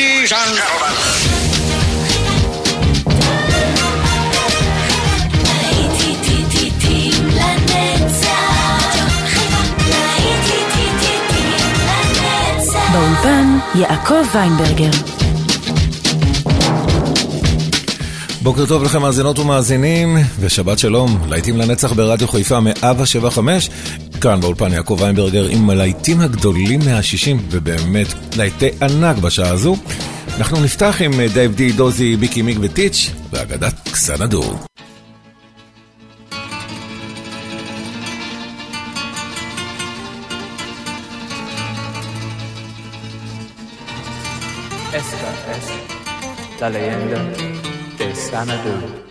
ladies and gentlemen. באולפן יעקב ויינברגר. בוקר טוב לכם מאזינות ומאזינים, ושבת שלום, להיטים לנצח ברדיו חיפה 175, כאן באולפן יעקב ויינברגר עם הלהיטים הגדולים מה-60, ובאמת להיטי ענק בשעה הזו. אנחנו נפתח עם אה, דייב די, דוזי, ביקי מיג וטיץ' ואגדת קסנדור. Esta es la leyenda de Sanadu.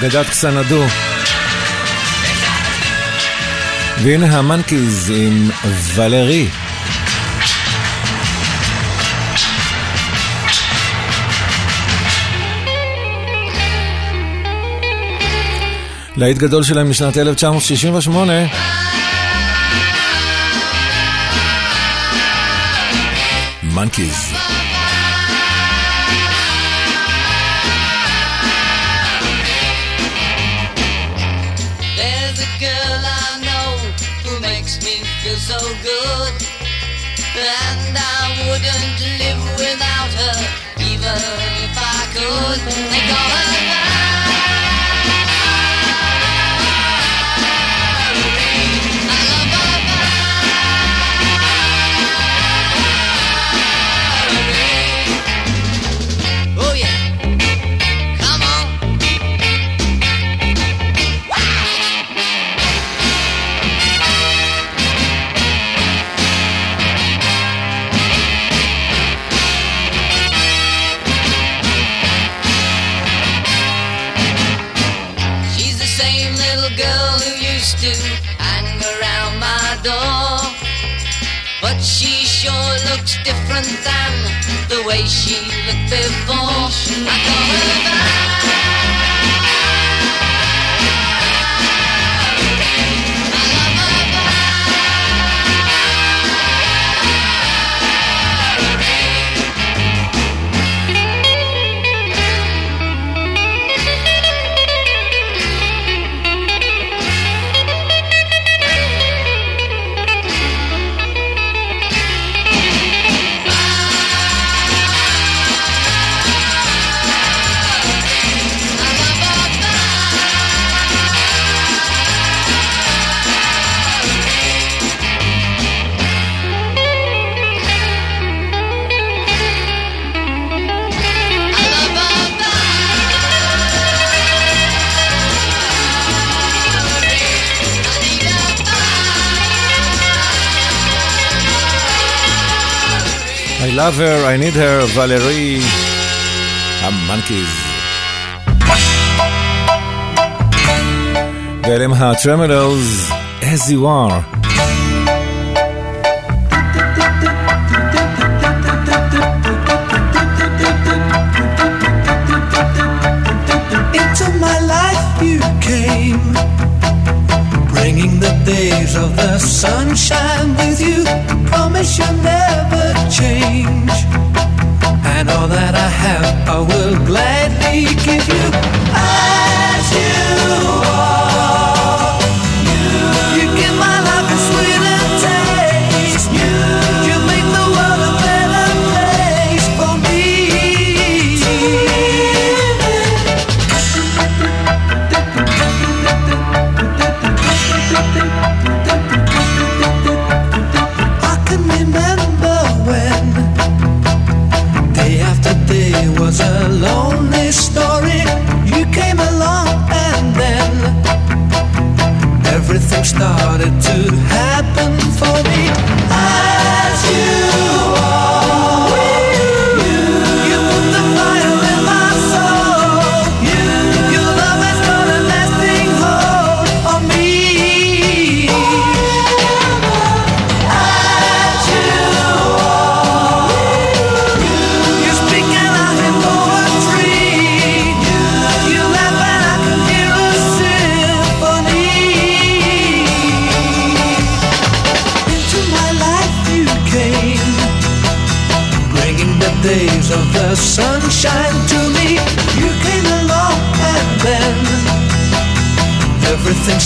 אגדת קסנדו. והנה המנקיז עם ולרי. להיט גדול שלהם משנת 1968. מנקיז. couldn't live without her, even if I could. They call her. way she looked before. I call her. Love Her, I Need Her, Valerie, המנקיז. ואלה הם הטרמלרס, As You Are.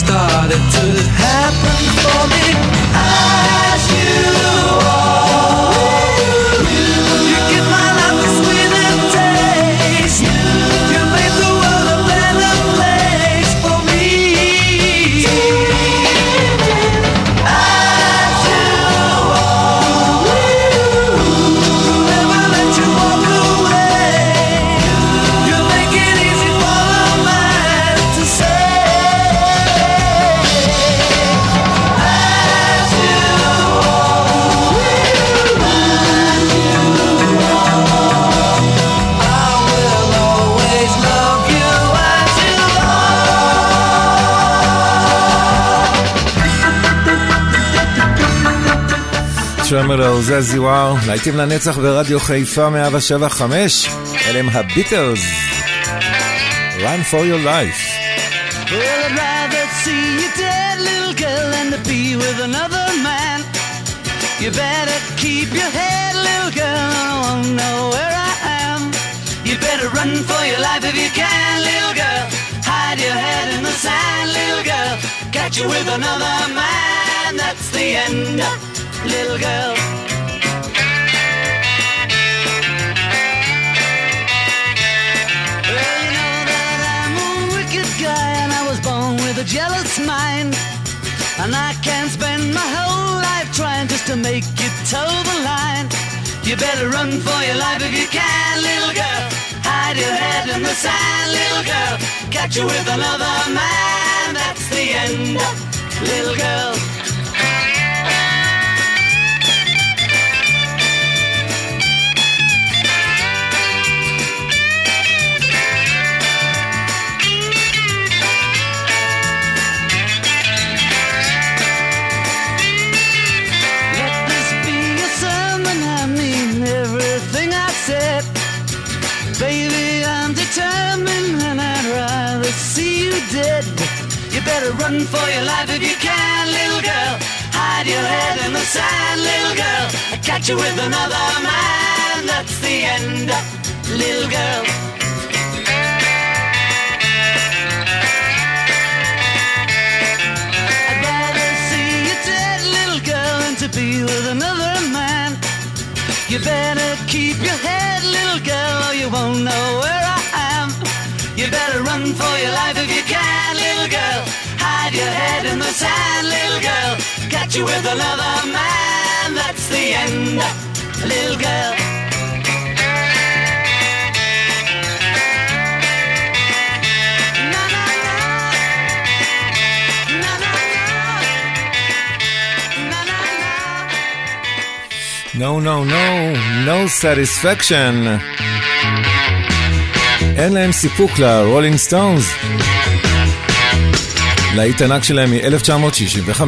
Started to happen for me. As you as you are, להיטים לנצח ברדיו חיפה 175, אלה הם הביטלס. Run for your life. Well, I'd rather see you dead, little girl, than to be with another man. You better keep your head, little girl, I won't know where I am. You better run for your life if you can, little girl. Hide your head in the sand, little girl. Catch you with another man, that's the end, little girl. Well, you know that I'm a wicked guy and I was born with a jealous mind. And I can't spend my whole life trying just to make you toe the line. You better run for your life if you can, little girl. Hide your head in the sand, little girl. Catch you with another man, that's the end, little girl. Better run for your life if you can, little girl. Hide your head in the sand, little girl. I catch you with another man, that's the end, little girl. I'd see you dead, little girl, to be with another man. You better keep your head, little girl, or you won't know where I am. You better run for your life head in the sand, little girl. Catch you with another man, that's the end, little girl. Na, na, na. Na, na, na. Na, na, na. No, no, no, no satisfaction. אין להם סיפוק לרולינג סטונס. להיט ענק שלהם מ-1965.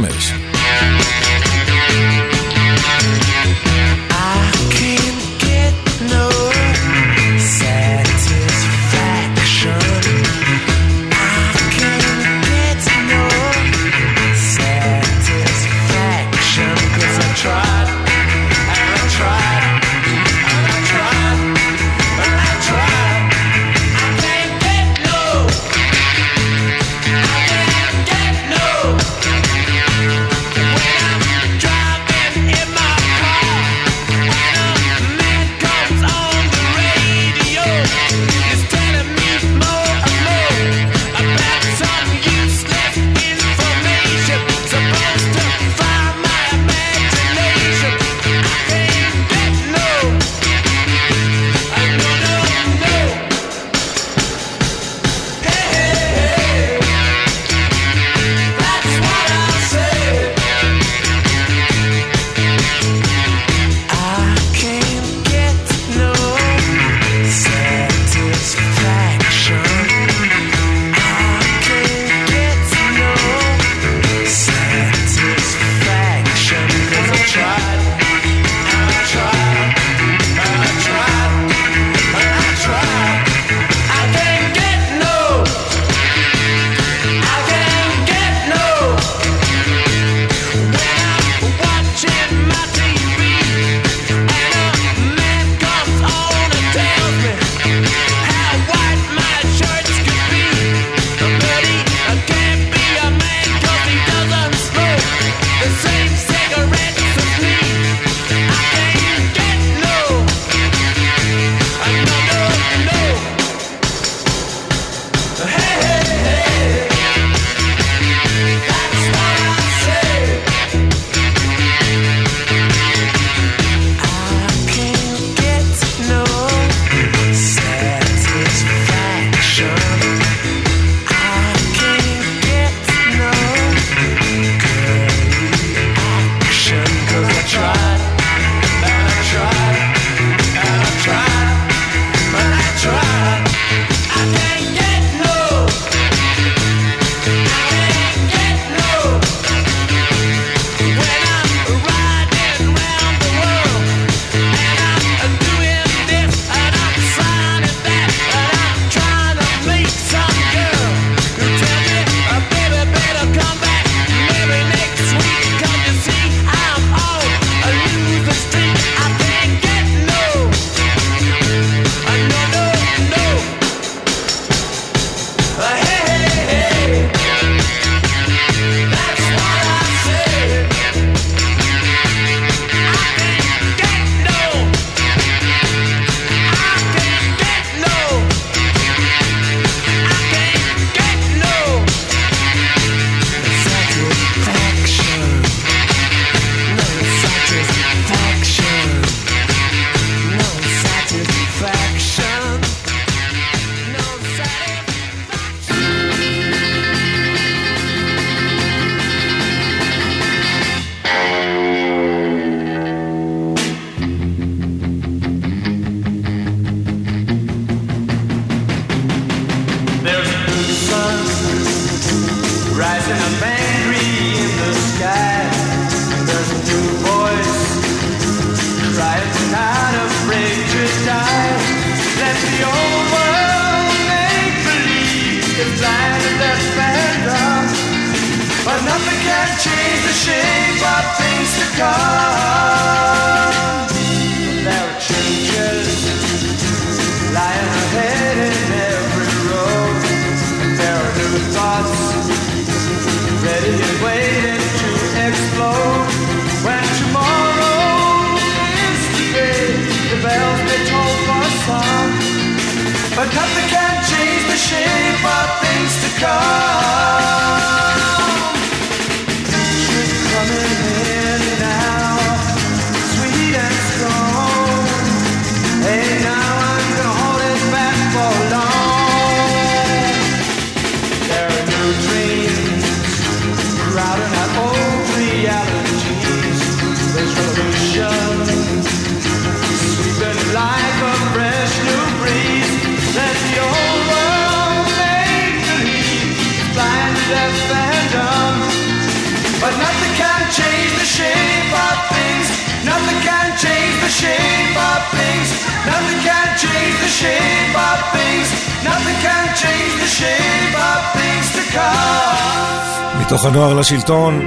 מתוך הנוער לשלטון,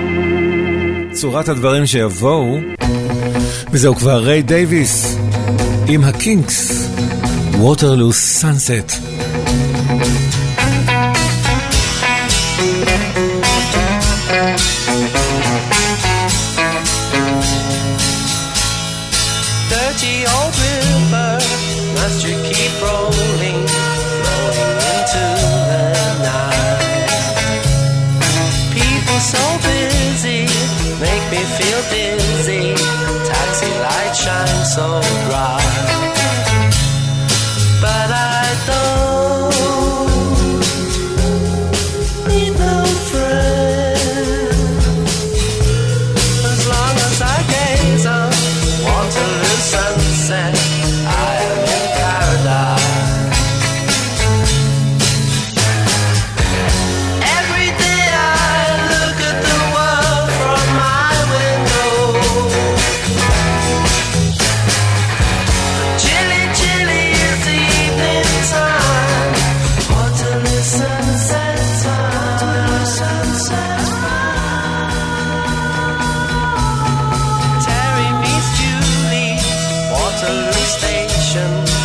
צורת הדברים שיבואו, וזהו כבר ריי דייוויס עם הקינקס, Waterloo Sunset. station.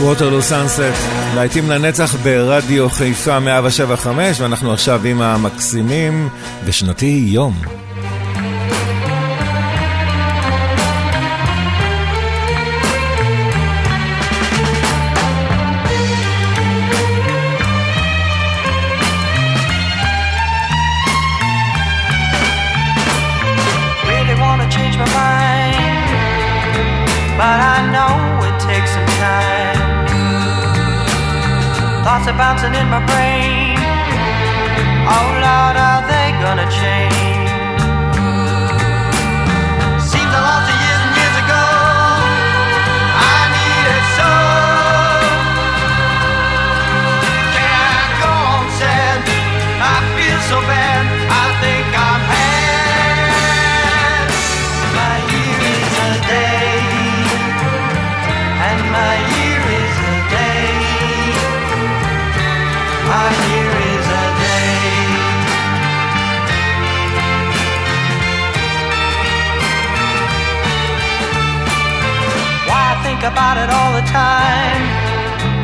ווטרלו סאנסט, להיטים לנצח ברדיו חיפה 175 ואנחנו עכשיו עם המקסימים בשנתי יום. time.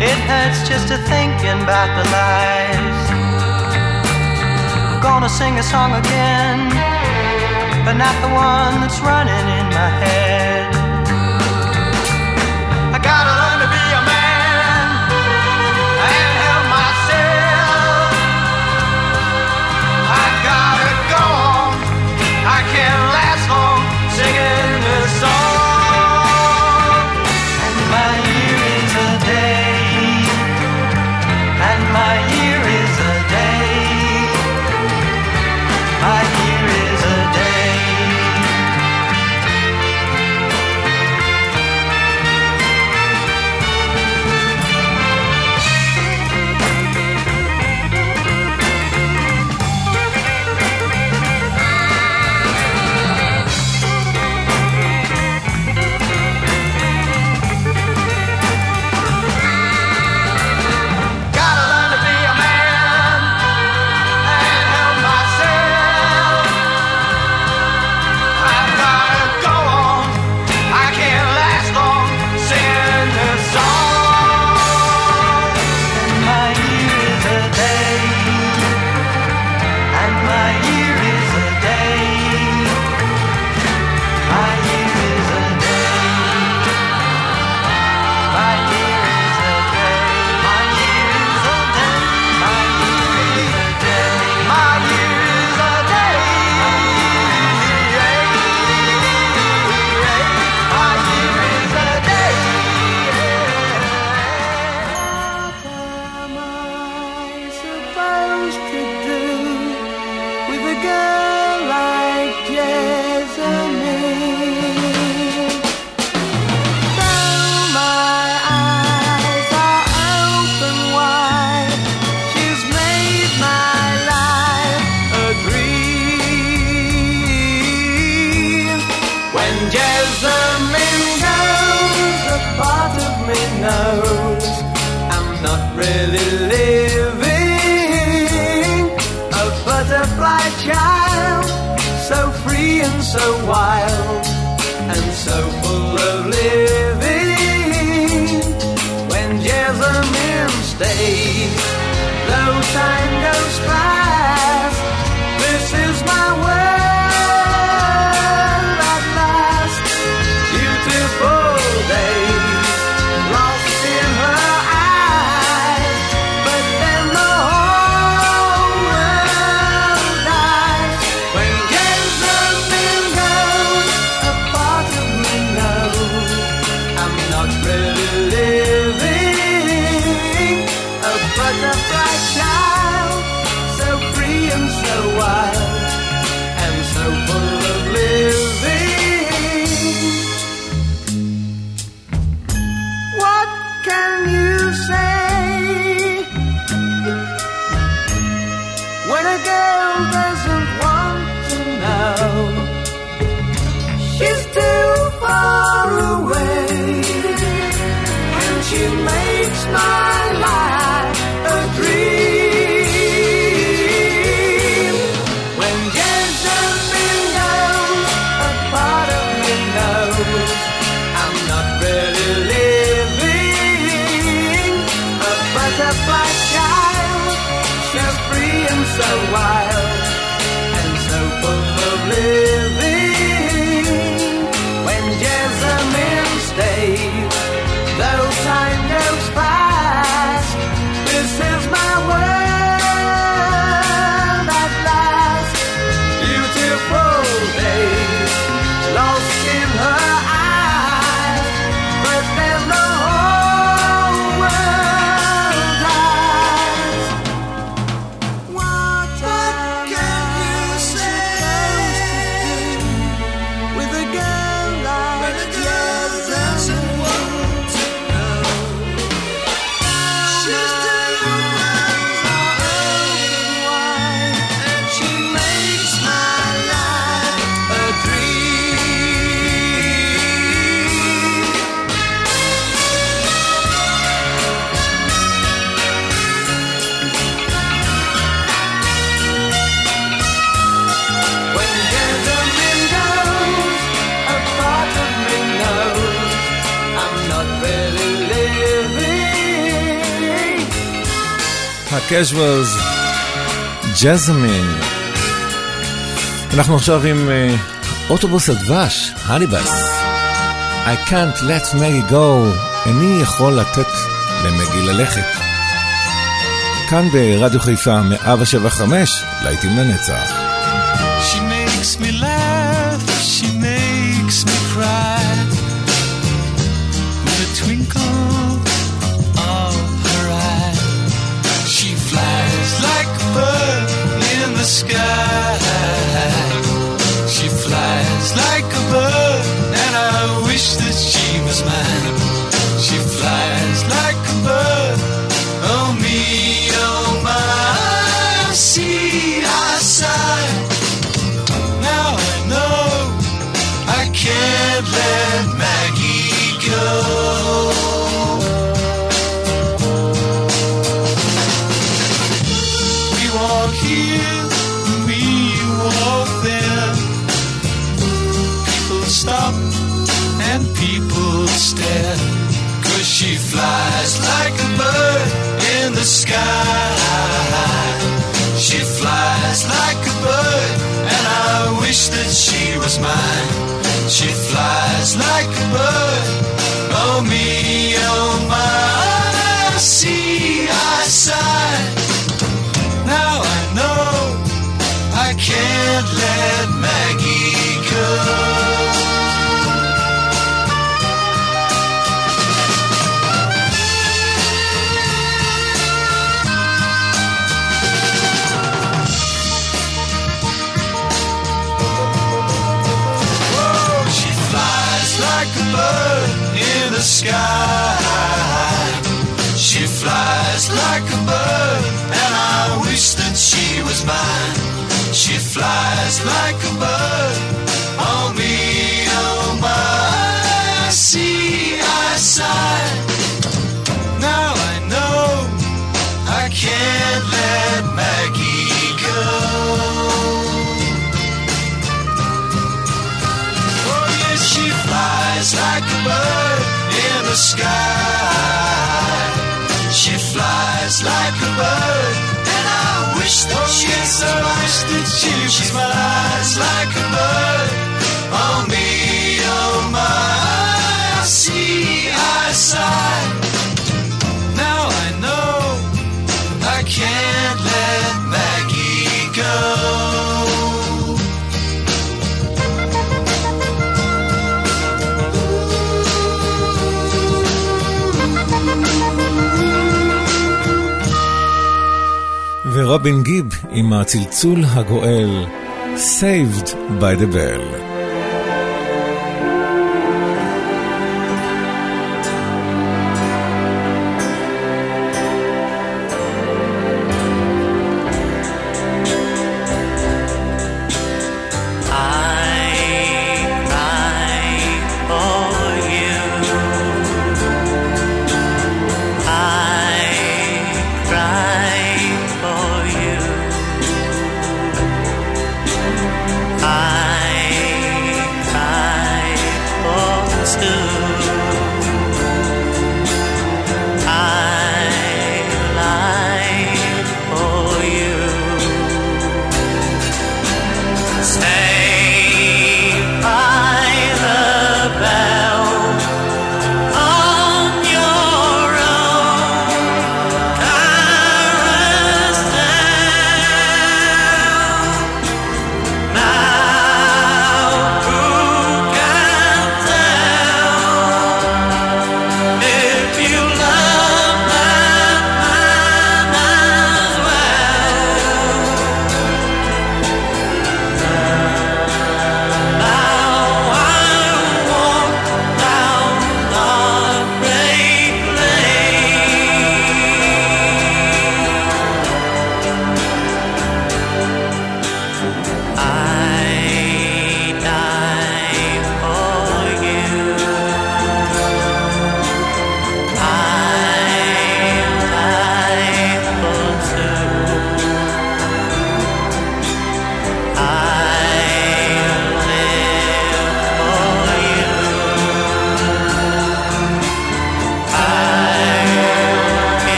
It hurts just to thinking about the lies. I'm gonna sing a song again, but not the one that's running in my head. so why? קשוולס, ג'זמין. אנחנו עכשיו עם uh, אוטובוס הדבש, הניבס. I can't let Maggie go, איני יכול לתת למגי ללכת. כאן ברדיו חיפה, 175, להיטים לנצח. She makes me laugh, sky. She flies like a bird, and I wish that she was mine. She flies like a bird, oh me, oh my, see I sigh. Sky. She flies like a bird, and I wish that she I wish that she was flies like a bird. Oh me, ורובין גיב עם הצלצול הגואל, Saved by the Bell.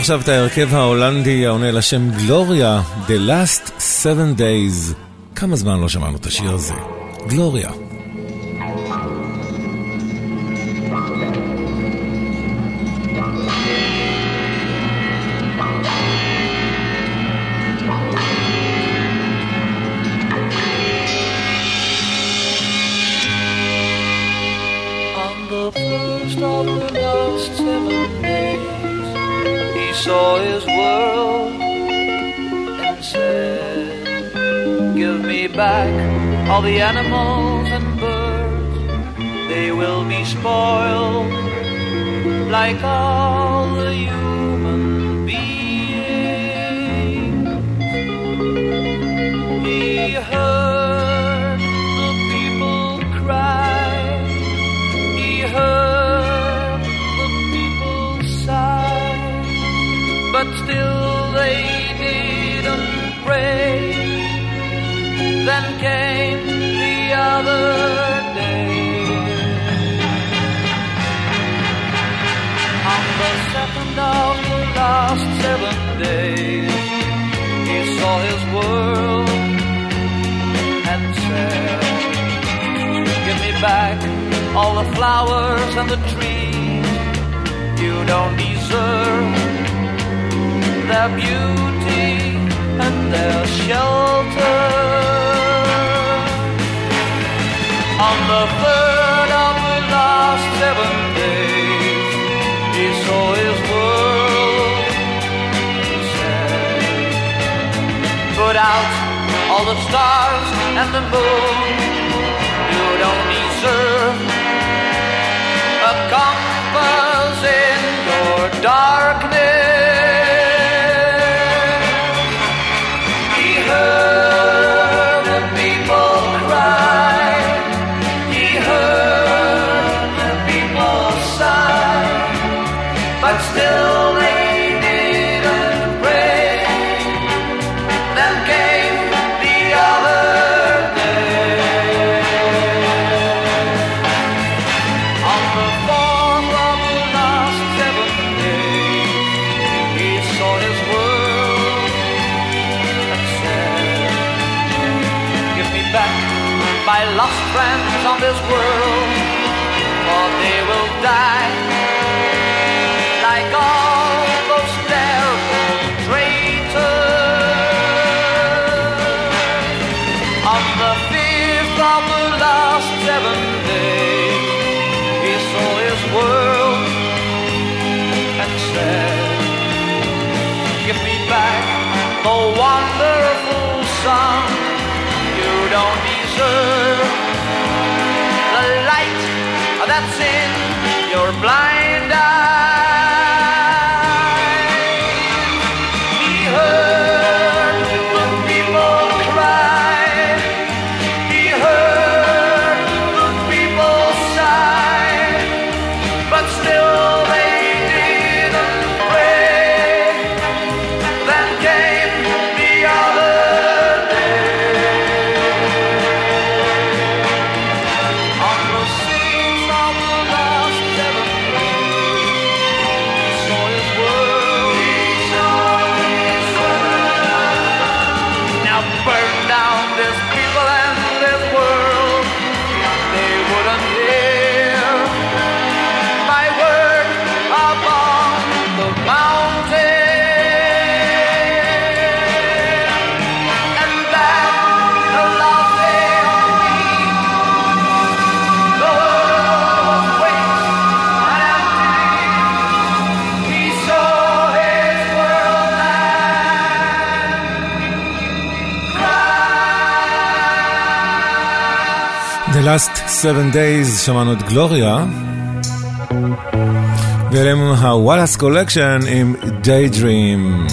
ועכשיו את ההרכב ההולנדי העונה לשם גלוריה, The Last Seven Days. כמה זמן לא שמענו את השיר הזה? גלוריה. the animals and birds, they will be spoiled like us. this world. Blind. Last Seven Days שמענו את גלוריה, ואלה הם הוואלאס קולקשן עם Daydream.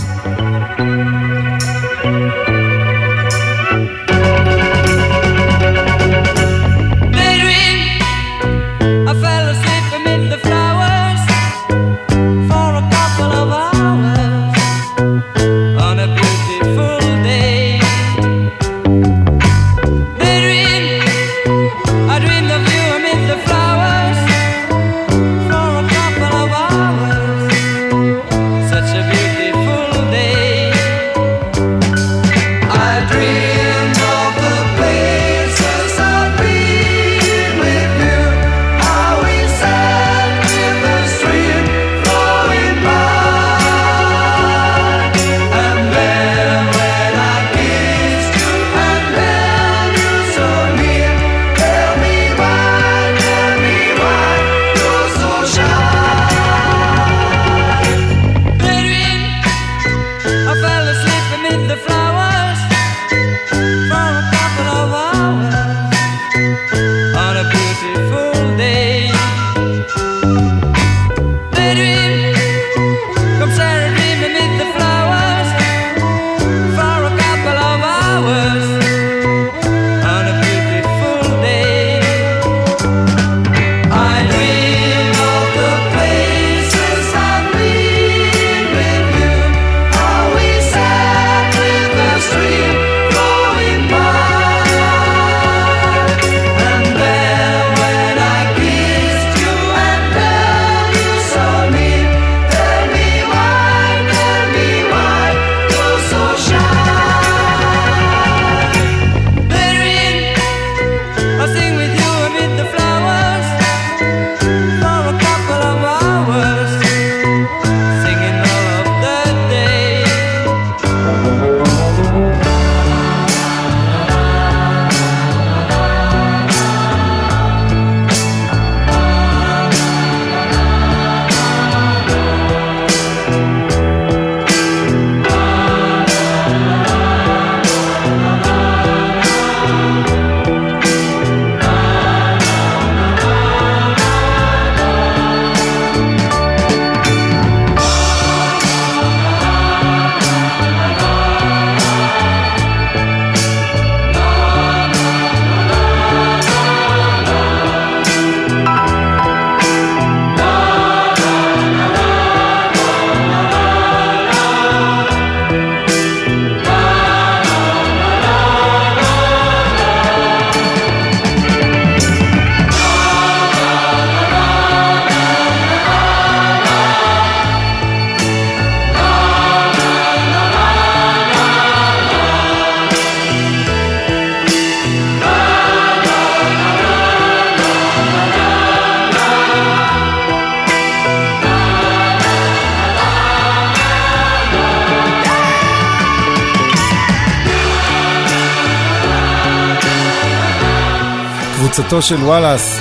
בהפצתו של וואלאס.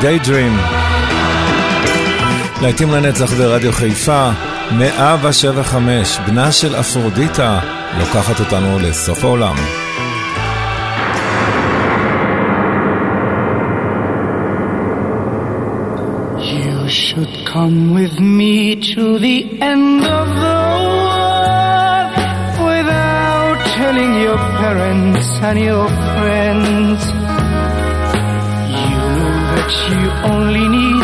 Daydream. להיטים לנצח ברדיו חיפה, 175, בנה של אפרודיטה, לוקחת אותנו לסוף העולם. You should come with me to the end of the parents and your friends. You know that you only need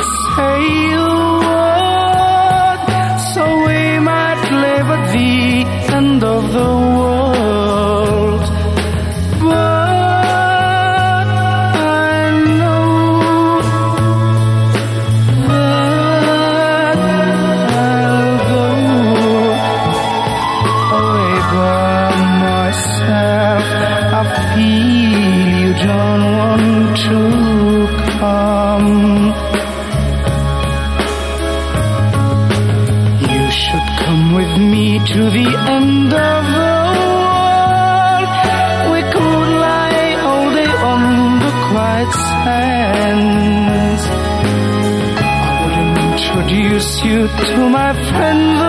You should come with me to the end of the world. We could lie all day on the quiet sands. I would introduce you to my friend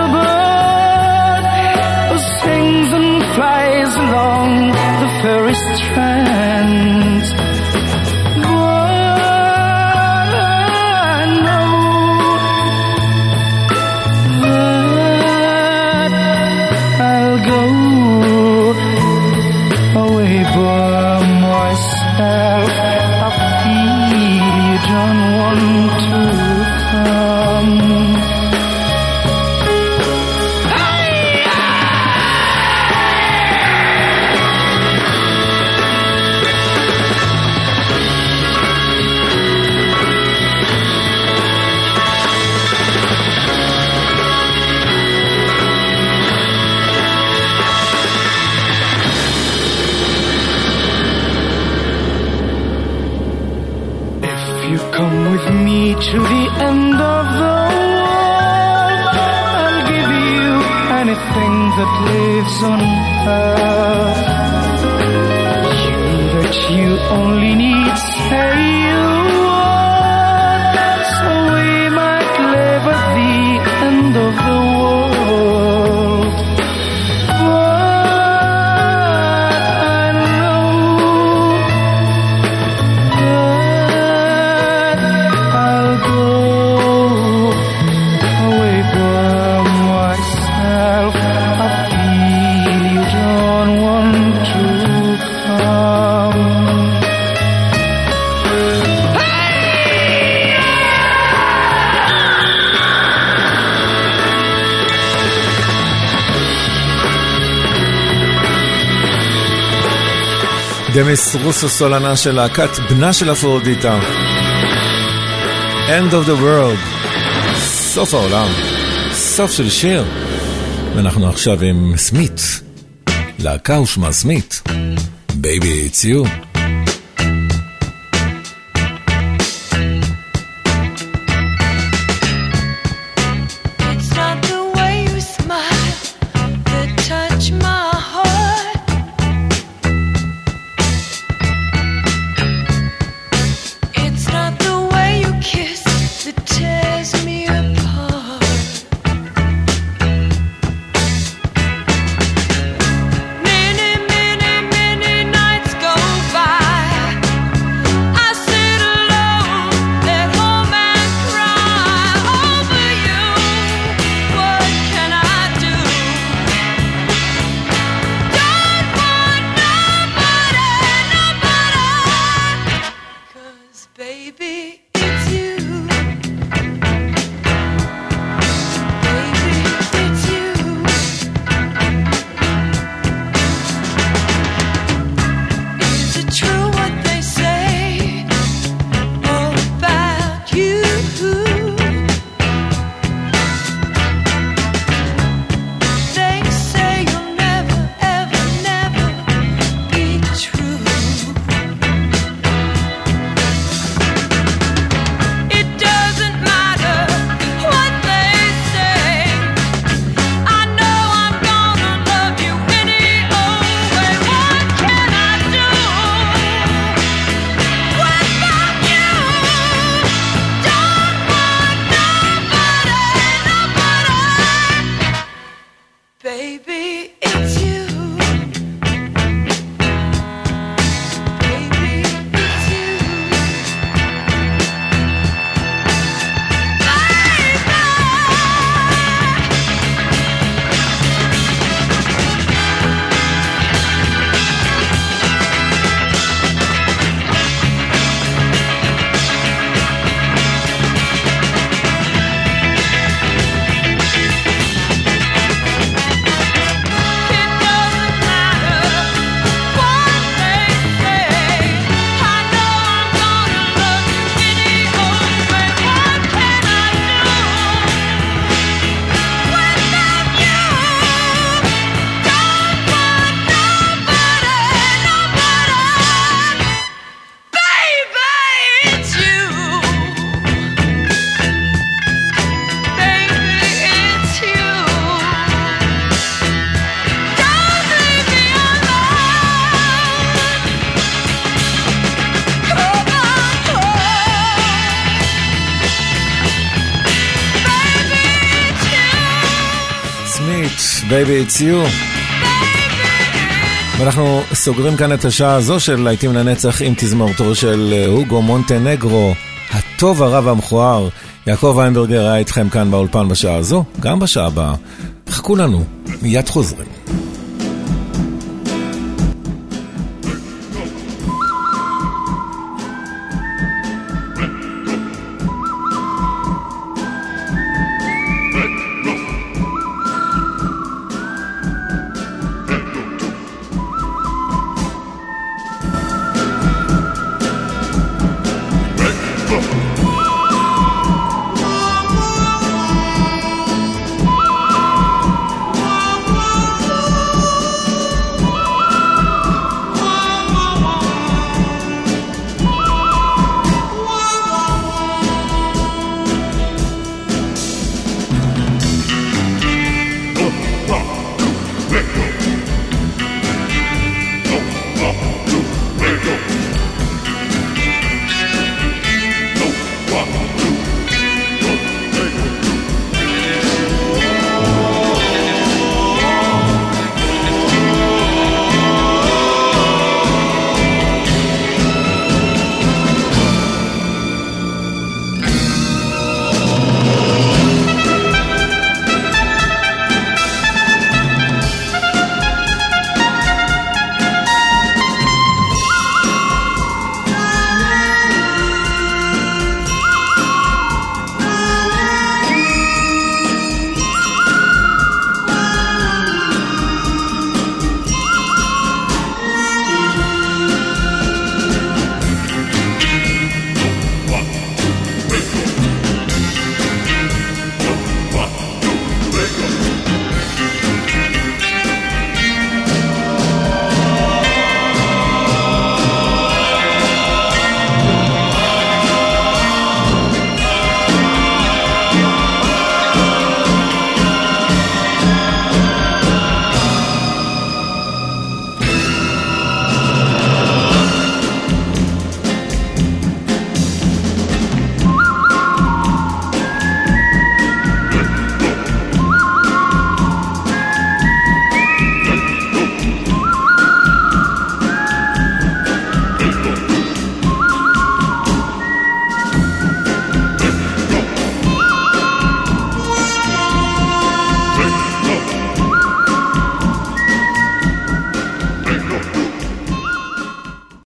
דמיס רוסו סולנה של להקת בנה של אפרודיטה. End of the world. סוף העולם. סוף של שיר. ואנחנו עכשיו עם סמית. להקה ושמה סמית. Baby, it's Baby It's You. ואנחנו סוגרים כאן את השעה הזו של להיטים לנצח עם תזמורתו של אה, הוגו מונטנגרו, הטוב הרע והמכוער. יעקב ויינברגר היה איתכם כאן באולפן בשעה הזו, גם בשעה הבאה. חכו לנו, מיד חוזרים.